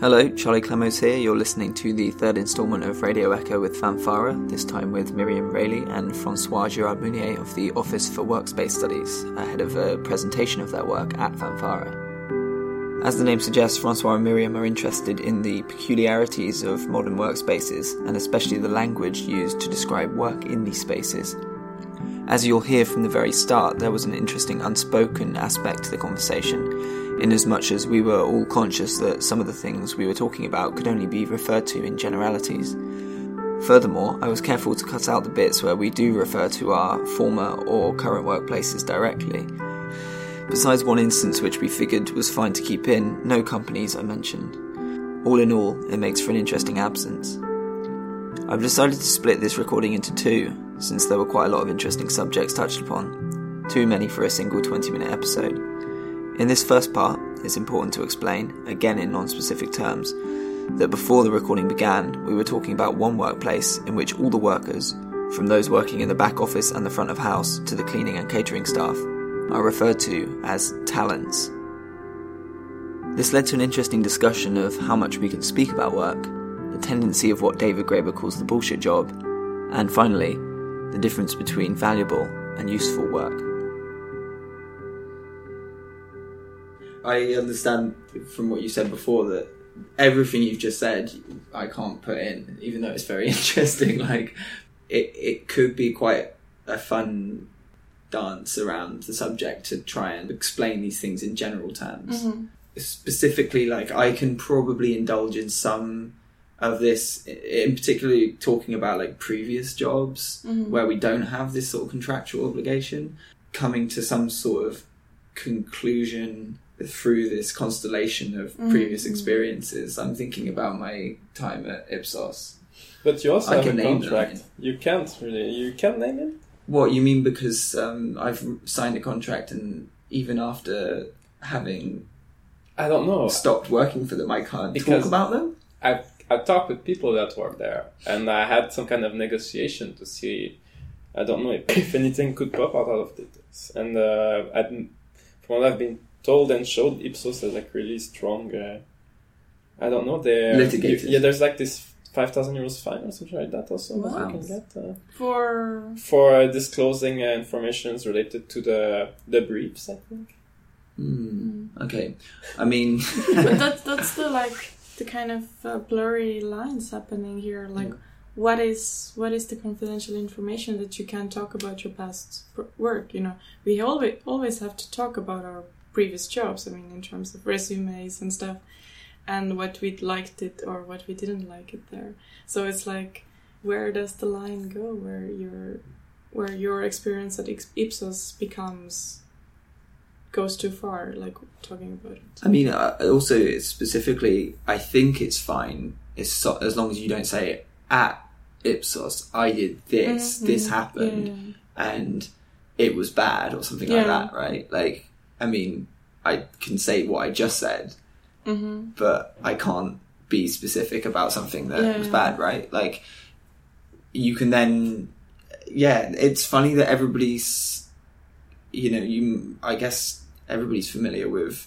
Hello, Charlie Clemos here. You're listening to the third instalment of Radio Echo with Fanfara, this time with Miriam Rayleigh and Francois Girard Mounier of the Office for Workspace Studies, ahead of a presentation of their work at Fanfara. As the name suggests, Francois and Miriam are interested in the peculiarities of modern workspaces, and especially the language used to describe work in these spaces. As you'll hear from the very start, there was an interesting unspoken aspect to the conversation inasmuch as we were all conscious that some of the things we were talking about could only be referred to in generalities. Furthermore, I was careful to cut out the bits where we do refer to our former or current workplaces directly. Besides one instance which we figured was fine to keep in, no companies are mentioned. All in all, it makes for an interesting absence. I've decided to split this recording into two, since there were quite a lot of interesting subjects touched upon. Too many for a single 20 minute episode. In this first part, it's important to explain, again in non specific terms, that before the recording began, we were talking about one workplace in which all the workers, from those working in the back office and the front of house to the cleaning and catering staff, are referred to as talents. This led to an interesting discussion of how much we can speak about work, the tendency of what David Graeber calls the bullshit job, and finally, the difference between valuable and useful work. I understand from what you said before that everything you've just said I can't put in, even though it's very interesting. Like it, it could be quite a fun dance around the subject to try and explain these things in general terms. Mm-hmm. Specifically, like I can probably indulge in some of this, in particularly talking about like previous jobs Mhm. where we don't have this sort of contractual obligation, coming to some sort of conclusion through this constellation of previous Mhm. experiences. I'm thinking about my time at Ipsos. But you also I have can a name contract. them. You can't really. You can name it. What you mean? Because um, I've signed a contract, and even after having I don't know. stopped working for them, I can't Because- talk about them. I've I've talked with people that work there, and I had some kind of negotiation to see. I don't know if, if anything could pop out of this. And uh, I, from what I've been told and showed, Ipsos is like really strong. Uh, I don't know. They Litigated. Yeah, there's like this five thousand euros fine or something like that. Also, that you can get uh, For for uh, disclosing uh, informations related to the the briefs. I think. Hmm. Okay, I mean, but that that's the like the kind of uh, blurry lines happening here. Like, what is what is the confidential information that you can talk about your past work? You know, we always always have to talk about our previous jobs. I mean, in terms of resumes and stuff, and what we liked it or what we didn't like it there. So it's like, where does the line go? Where your where your experience at Ipsos becomes goes too far, like talking about it. I mean, uh, also specifically, I think it's fine as so, as long as you don't say at Ipsos, I did this, this Mhm. happened, Yeah. and it was bad or something like that, right? Like, I mean, I can say what I just said, Mm-hmm. but I can't be specific about something that Yeah. was bad, right? Like, you can then, yeah, it's funny that everybody's, you know, you, I guess everybody's familiar with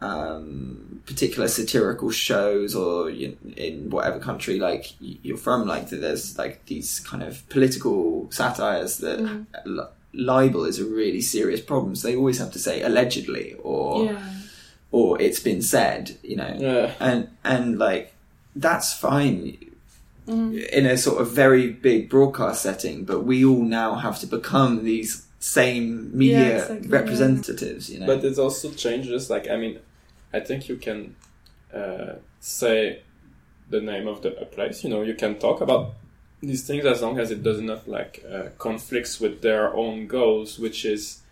um, particular satirical shows or you, in whatever country like you're from, like there's like these kind of political satires that Mm. li- libel is a really serious problem. So they always have to say allegedly or yeah. or it's been said, you know, Yeah. and and like that's fine Mhm. in a sort of very big broadcast setting, but we all now have to become these same media Yeah, exactly, representatives, you know. But it also changes. Like I mean, I think you can uh, say the name of the place. You know, you can talk about these things as long as it does not like uh, conflicts with their own goals, which is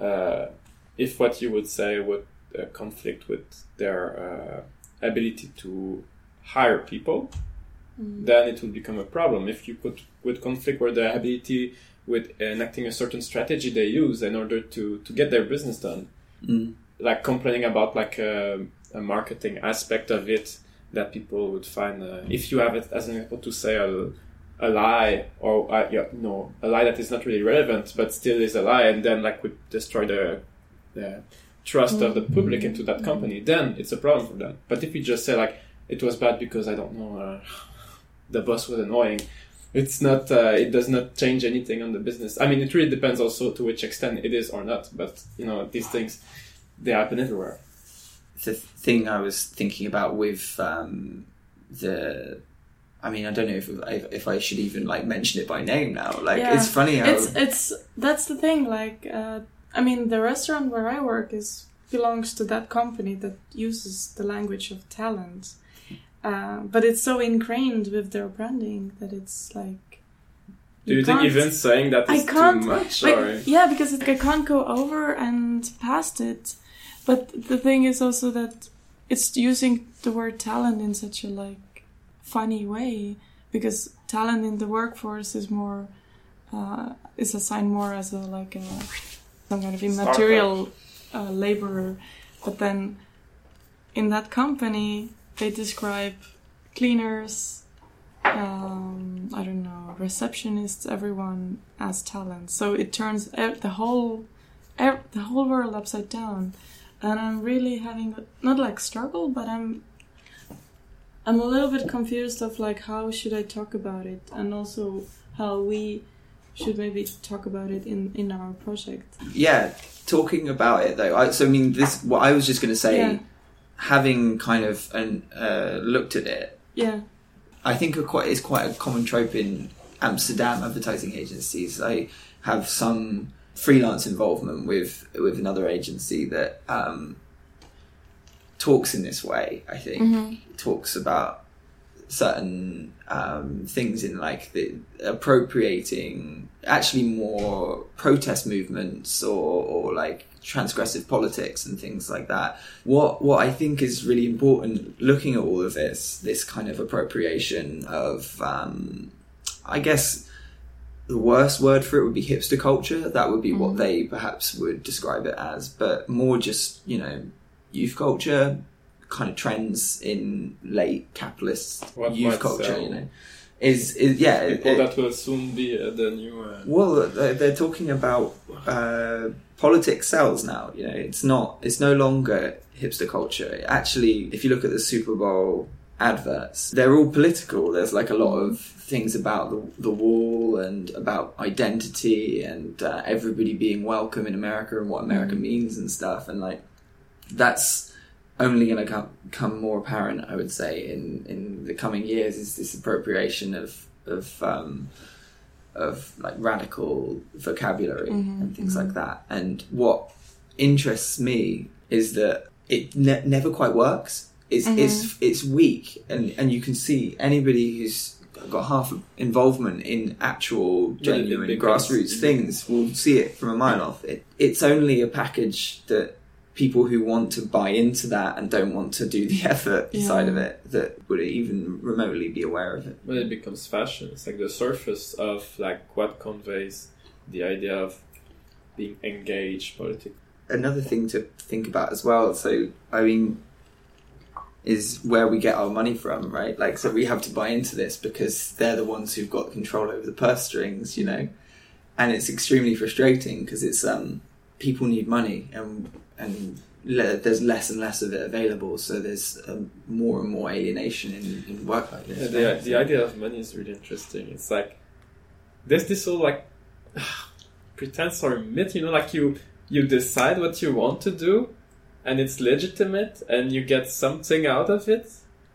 uh, if what you would say would uh, conflict with their uh, ability to hire people, Mm. then it will become a problem. If you could would conflict with their ability with enacting a certain strategy they use in order to to get their business done, Mm. Like complaining about like a, a marketing aspect of it that people would find uh, if you have it as an example to say a, a lie or uh, yeah, no a lie that is not really relevant but still is a lie and then like would destroy the the trust of the public into that company, then it's a problem for them. But if you just say like it was bad because I don't know, uh, the boss was annoying, it's not. Uh, it does not change anything on the business. I mean, it really depends also to which extent it is or not. But you know, these things they happen everywhere. The thing I was thinking about with um, the I mean, I don't know if, if, if I should even like mention it by name now. Like, Yeah. it's funny how It's it's that's the thing. Like, uh, I mean, the restaurant where I work is belongs to that company that uses the language of talent, uh, but it's so ingrained with their branding that it's like. Do you, think even saying that I can't- too much? like, yeah, because it, I can't go over and past it. But the thing is also that it's using the word talent in such a like funny way because talent in the workforce is more uh, is assigned more as a like a some kind of immaterial uh, laborer. But then in that company, they describe cleaners, um, I don't know, receptionists, everyone as talent. So it turns the whole the whole world upside down. And I'm really having not like struggle, but I'm I'm a little bit confused of like how should I talk about it, and also how we should maybe talk about it in in our project. yeah, talking about it though. I, so I mean, this what I was just going to say. Yeah. Having kind of an, uh, looked at it, Yeah, I think quite is quite a common trope in Amsterdam advertising agencies. I have some freelance involvement with with another agency that um, talks in this way. I think Mhm. talks about certain um, things in like the appropriating actually more protest movements or, or like transgressive politics and things like that. What what I think is really important looking at all of this, this kind of appropriation of um, I guess the worst word for it would be hipster culture. That would be what Mhm. they perhaps would describe it as, but more just, you know, youth culture, kind of trends in late capitalist What youth culture, sell. you know. Is, is yeah, People it- that will soon be uh, the new. Uh, well, they're, they're talking about uh, politics sells now. You know, it's not. It's no longer hipster culture. Actually, if you look at the Super Bowl adverts, they're all political. There's like a lot of things about the, the wall and about identity and uh, everybody being welcome in America and what America means and stuff. And like that's only going to come, come more apparent, I would say, in, in the coming years. Is this appropriation of of um, of like radical vocabulary Mhm, and things mhm. like that. And what interests me is that it ne- never quite works. It's it's it's weak, and and you can see anybody who's got half involvement in actual Really genuine big grassroots things. things will see it from a mile off. It, it's only a package that people who want to buy into that and don't want to do the effort Yeah. side of it that would even remotely be aware of it. when it becomes fashion, it's like the surface of like what conveys the idea of being engaged politically. another thing to think about as well. So, I mean, is where we get our money from, right? Like, so we have to buy into this because they're the ones who've got control over the purse strings, you know. And it's extremely frustrating because it's um, people need money and and le- there's less and less of it available. So there's um, more and more alienation in, in work like this. Yeah, the, the idea of money is really interesting. It's like there's this whole like pretense or myth, you know, like you you decide what you want to do, and it's legitimate, and you get something out of it.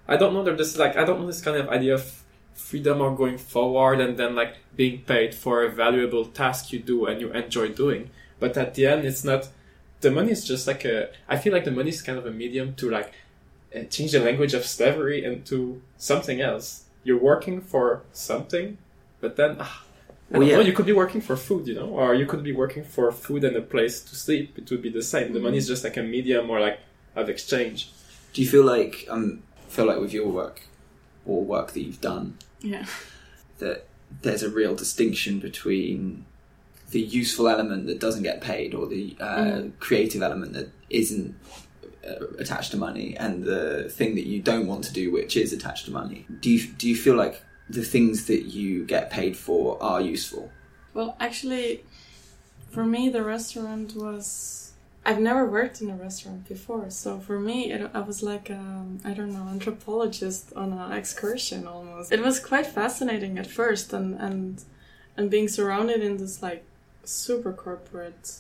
I don't know. There's just like I don't know this kind of idea of freedom or going forward, and then like being paid for a valuable task you do and you enjoy doing. But at the end, it's not. The money is just like a. I feel like the money is kind of a medium to like uh, change the language of slavery into something else. You're working for something, but then ah, I Well, don't yeah. know, you could be working for food, you know, or you could be working for food and a place to sleep. It would be the same. The money is just like a medium or like of exchange. Do you feel like um feel like with your work or work that you've done yeah, that there's a real distinction between the useful element that doesn't get paid or the uh, Mm. creative element that isn't uh, attached to money and the thing that you don't want to do which is attached to money do you do you feel like the things that you get paid for are useful Well, actually, for me, the restaurant was I've never worked in a restaurant before, so for me, it, I was like, um, I don't know, anthropologist on an excursion almost. It was quite fascinating at first, and and and being surrounded in this like super corporate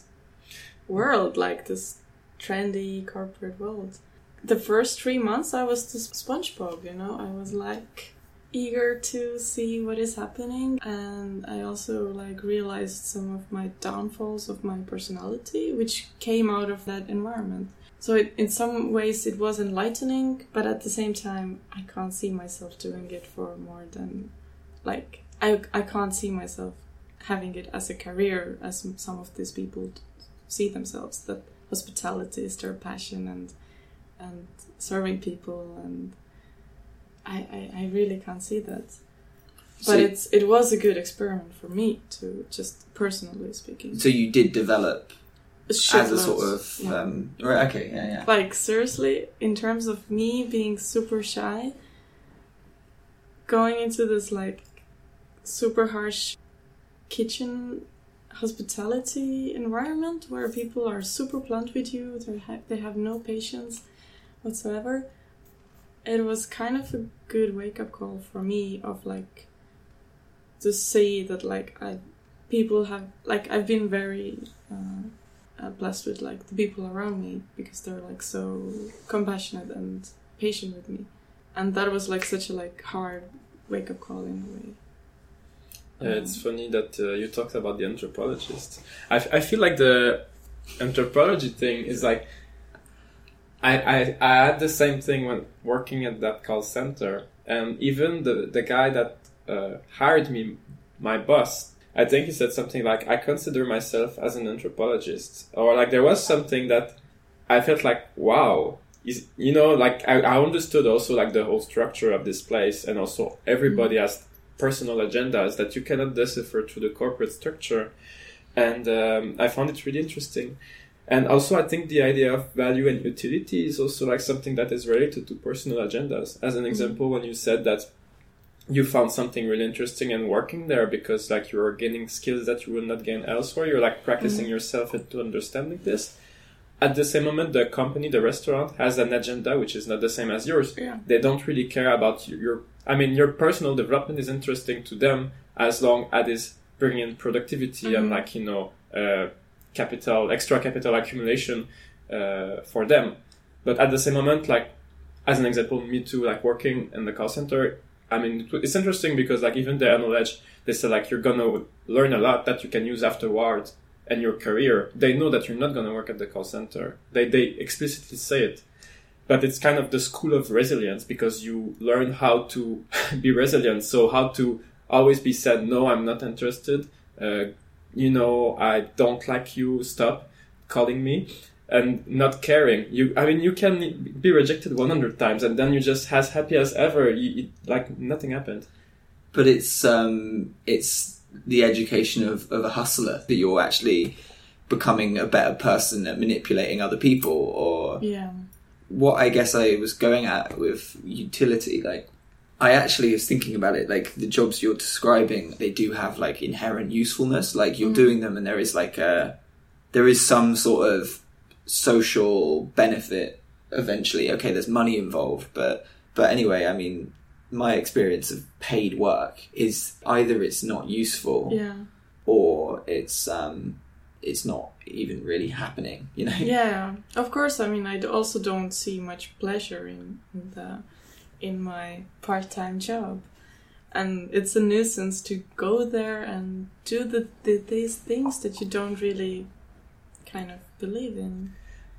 world, like this trendy corporate world. The first three months, I was this SpongeBob, you know. I was like eager to see what is happening and i also like realized some of my downfalls of my personality which came out of that environment so it, in some ways it was enlightening but at the same time i can't see myself doing it for more than like i, I can't see myself having it as a career as some of these people see themselves that hospitality is their passion and and serving people and I, I, I really can't see that. So- But it's it was a good experiment for me to just personally speaking. So you did develop as a sort of Yeah. um, right. Okay, yeah, yeah. like seriously, in terms of me being super shy, going into this like super harsh kitchen hospitality environment where people are super blunt with you, they ha- they have no patience whatsoever. It was kind of a good wake up call for me of like to see that like I people have like I've been very uh, uh, blessed with like the people around me because they're like so compassionate and patient with me, and that was like such a like hard wake up call in a way. Yeah, it's funny that uh, you talked about the anthropologist. I, f- I feel like the anthropology thing is like I, I I had the same thing when working at that call center, and even the the guy that uh, hired me, my boss, I think he said something like, "I consider myself as an anthropologist," or like there was something that I felt like, "Wow." Is, you know, like I, I understood also like the whole structure of this place, and also everybody has personal agendas that you cannot decipher through the corporate structure. And um, I found it really interesting. And also, I think the idea of value and utility is also like something that is related to personal agendas. As an example, when you said that you found something really interesting and working there because like you're gaining skills that you will not gain elsewhere, you're like practicing yourself into understanding this. At the same moment, the company, the restaurant, has an agenda which is not the same as yours Yeah. they don't really care about your i mean your personal development is interesting to them as long as it's bringing in productivity and Mhm. like you know uh, capital extra capital accumulation uh, for them. But at the same moment like as an example me too like working in the call center i mean it's interesting because like even the knowledge they say like you're gonna learn a lot that you can use afterwards and your career. They know that you're not gonna work at the call center. They they explicitly say it but it's kind of the school of resilience because you learn how to be resilient. So how to always be said, no, I'm not interested. Uh, you know, I don't like you. Stop calling me and not caring. You, I mean, you can be rejected 100 times and then you're just as happy as ever. You, it, like nothing happened. But it's um, it's the education of, of a hustler that you're actually becoming a better person at manipulating other people or Yeah. What I guess I was going at with utility, like I actually was thinking about it, like the jobs you're describing, they do have like inherent usefulness. Like you're Mm. doing them and there is like a there is some sort of social benefit eventually. Okay, there's money involved, but but anyway, I mean my experience of paid work is either it's not useful Yeah. or it's um it's not even really happening, you know? Yeah. Of course. I mean, I also don't see much pleasure in, in the in my part-time job, and it's a nuisance to go there and do the, the these things that you don't really kind of believe in.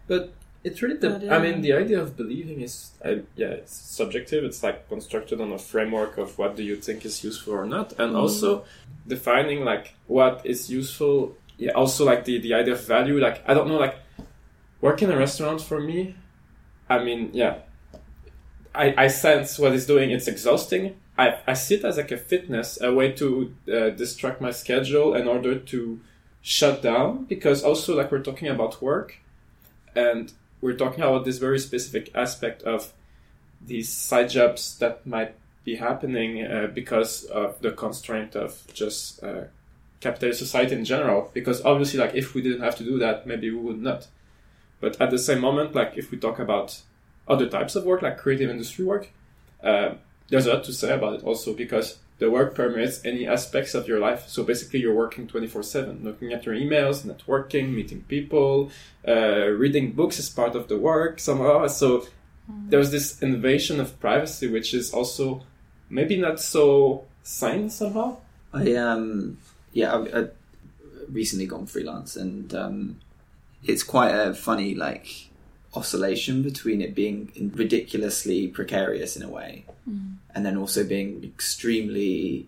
But it's really the. But, I mean, the idea of believing is, uh, yeah, it's subjective. It's like constructed on a framework of what do you think is useful or not, and Mhm. also defining like what is useful. Yeah, also like the the idea of value. Like I don't know, like working in a restaurant for me. I mean, yeah, I I sense what it's doing. It's exhausting. I I see it as like a fitness, a way to uh, distract my schedule in order to shut down because also like we're talking about work and we're talking about this very specific aspect of these side jobs that might be happening uh, because of the constraint of just uh, capitalist society in general. Because obviously, like if we didn't have to do that, maybe we would not. But at the same moment, like if we talk about other types of work, like creative industry work, uh, there's a lot to say about it also because the work permeates any aspects of your life. So basically, you're working 24 7, looking at your emails, networking, meeting people, uh, reading books is part of the work somehow. So there's this invasion of privacy, which is also maybe not so sane somehow. I um yeah I've, I've recently gone freelance and um, it's quite a funny like oscillation between it being ridiculously precarious in a way and then also being extremely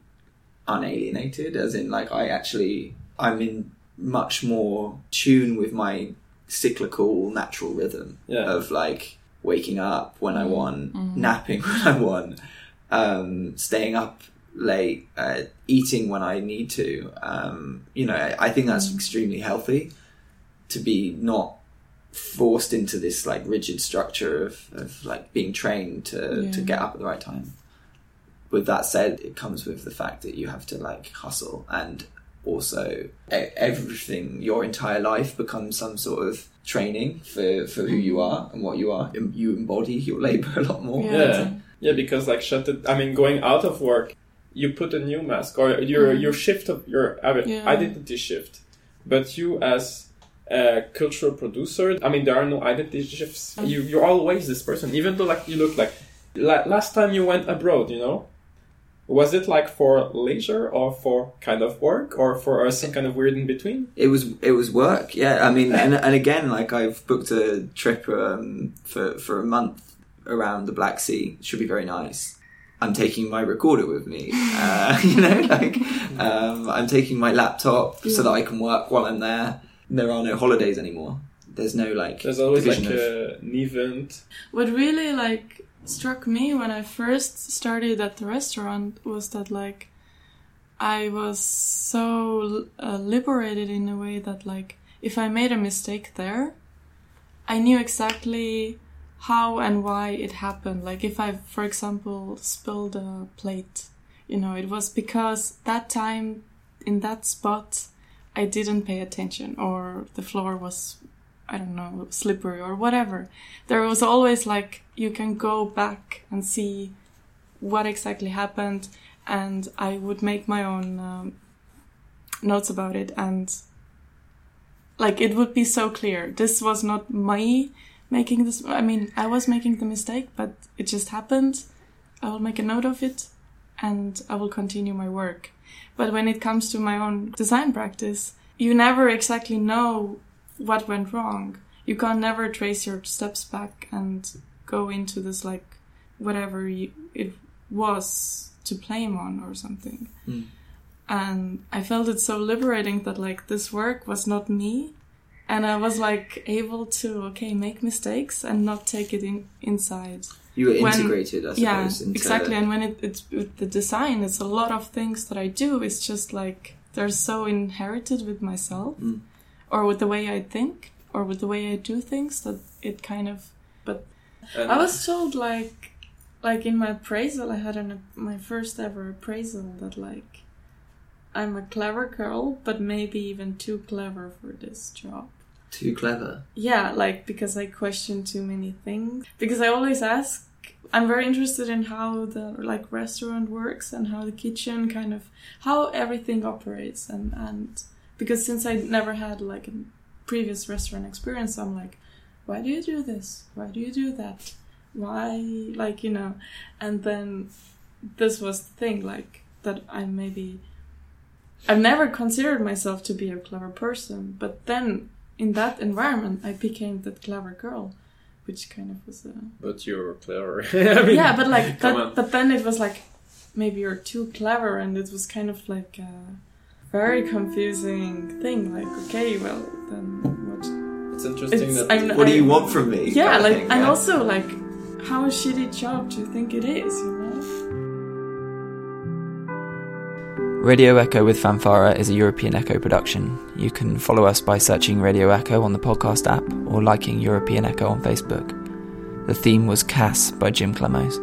unalienated as in like I actually I'm in much more tune with my cyclical natural rhythm Yeah. of like waking up when I want, napping when I want, um, staying up late, uh, eating when I need to. Um, you know, I, I think that's extremely healthy to be not forced into this like rigid structure of, of like being trained to, to get up at the right time. With that said, it comes with the fact that you have to like hustle and also e- everything, your entire life becomes some sort of training for, for who you are and what you are. You embody your labor a lot more. Yeah. Yeah, yeah, because like shut it. I mean, going out of work, you put a new mask or your Mm. your shift of your Yeah. identity shift. But you as a cultural producer, I mean, there are no identity shifts. Mm. You you're always this person, even though like you look like la- last time you went abroad, you know. Was it like for leisure or for kind of work or for uh, some kind of weird in between? It was it was work, yeah. I mean, and and again, like I've booked a trip um, for for a month around the Black Sea. It should be very nice. I'm taking my recorder with me, uh, you know, like um, I'm taking my laptop so that I can work while I'm there. There are no holidays anymore. There's no like. There's always like of- a, an event. What really like struck me when I first started at the restaurant was that like I was so uh, liberated in a way that like if I made a mistake there, I knew exactly how and why it happened. Like if I, for example, spilled a plate, you know, it was because that time in that spot I didn't pay attention or the floor was I don't know, slippery or whatever. There was always like you can go back and see what exactly happened, and I would make my own um, notes about it, and like it would be so clear. This was not me making this. I mean, I was making the mistake, but it just happened. I will make a note of it, and I will continue my work. But when it comes to my own design practice, you never exactly know what went wrong. You can never trace your steps back and go into this like whatever you, it was to blame on or something. Mm. And I felt it so liberating that like this work was not me. And I was like able to, okay, make mistakes and not take it in inside. You were when- integrated, I suppose. Yeah, exactly. And when it, it's with the design, it's a lot of things that I do. It's just like they're so inherited with myself, Mm. or with the way I think, or with the way I do things that it kind of. But And I was told like, like in my appraisal, I had an my first ever appraisal that like, I'm a clever girl, but maybe even too clever for this job. Too clever. Yeah, like because I question too many things. Because I always ask I'm very interested in how the like restaurant works and how the kitchen kind of how everything operates and and because since I never had like a previous restaurant experience I'm like why do you do this? Why do you do that? Why like you know and then this was the thing like that I maybe I've never considered myself to be a clever person, but then in that environment, I became that clever girl, which kind of was a but you're clever. I mean, yeah. But like, that, but then it was like maybe you're too clever, and it was kind of like a very confusing thing. Like, okay, well then what? It's interesting It's, that I'm, What do you want from me? Yeah, like, thing, and yeah. also like, how shitty job do you think it is? You know. Radio Echo with Fanfara is a European Echo production. You can follow us by searching Radio Echo on the podcast app or liking European Echo on Facebook. The theme was Cass by Jim Clemos.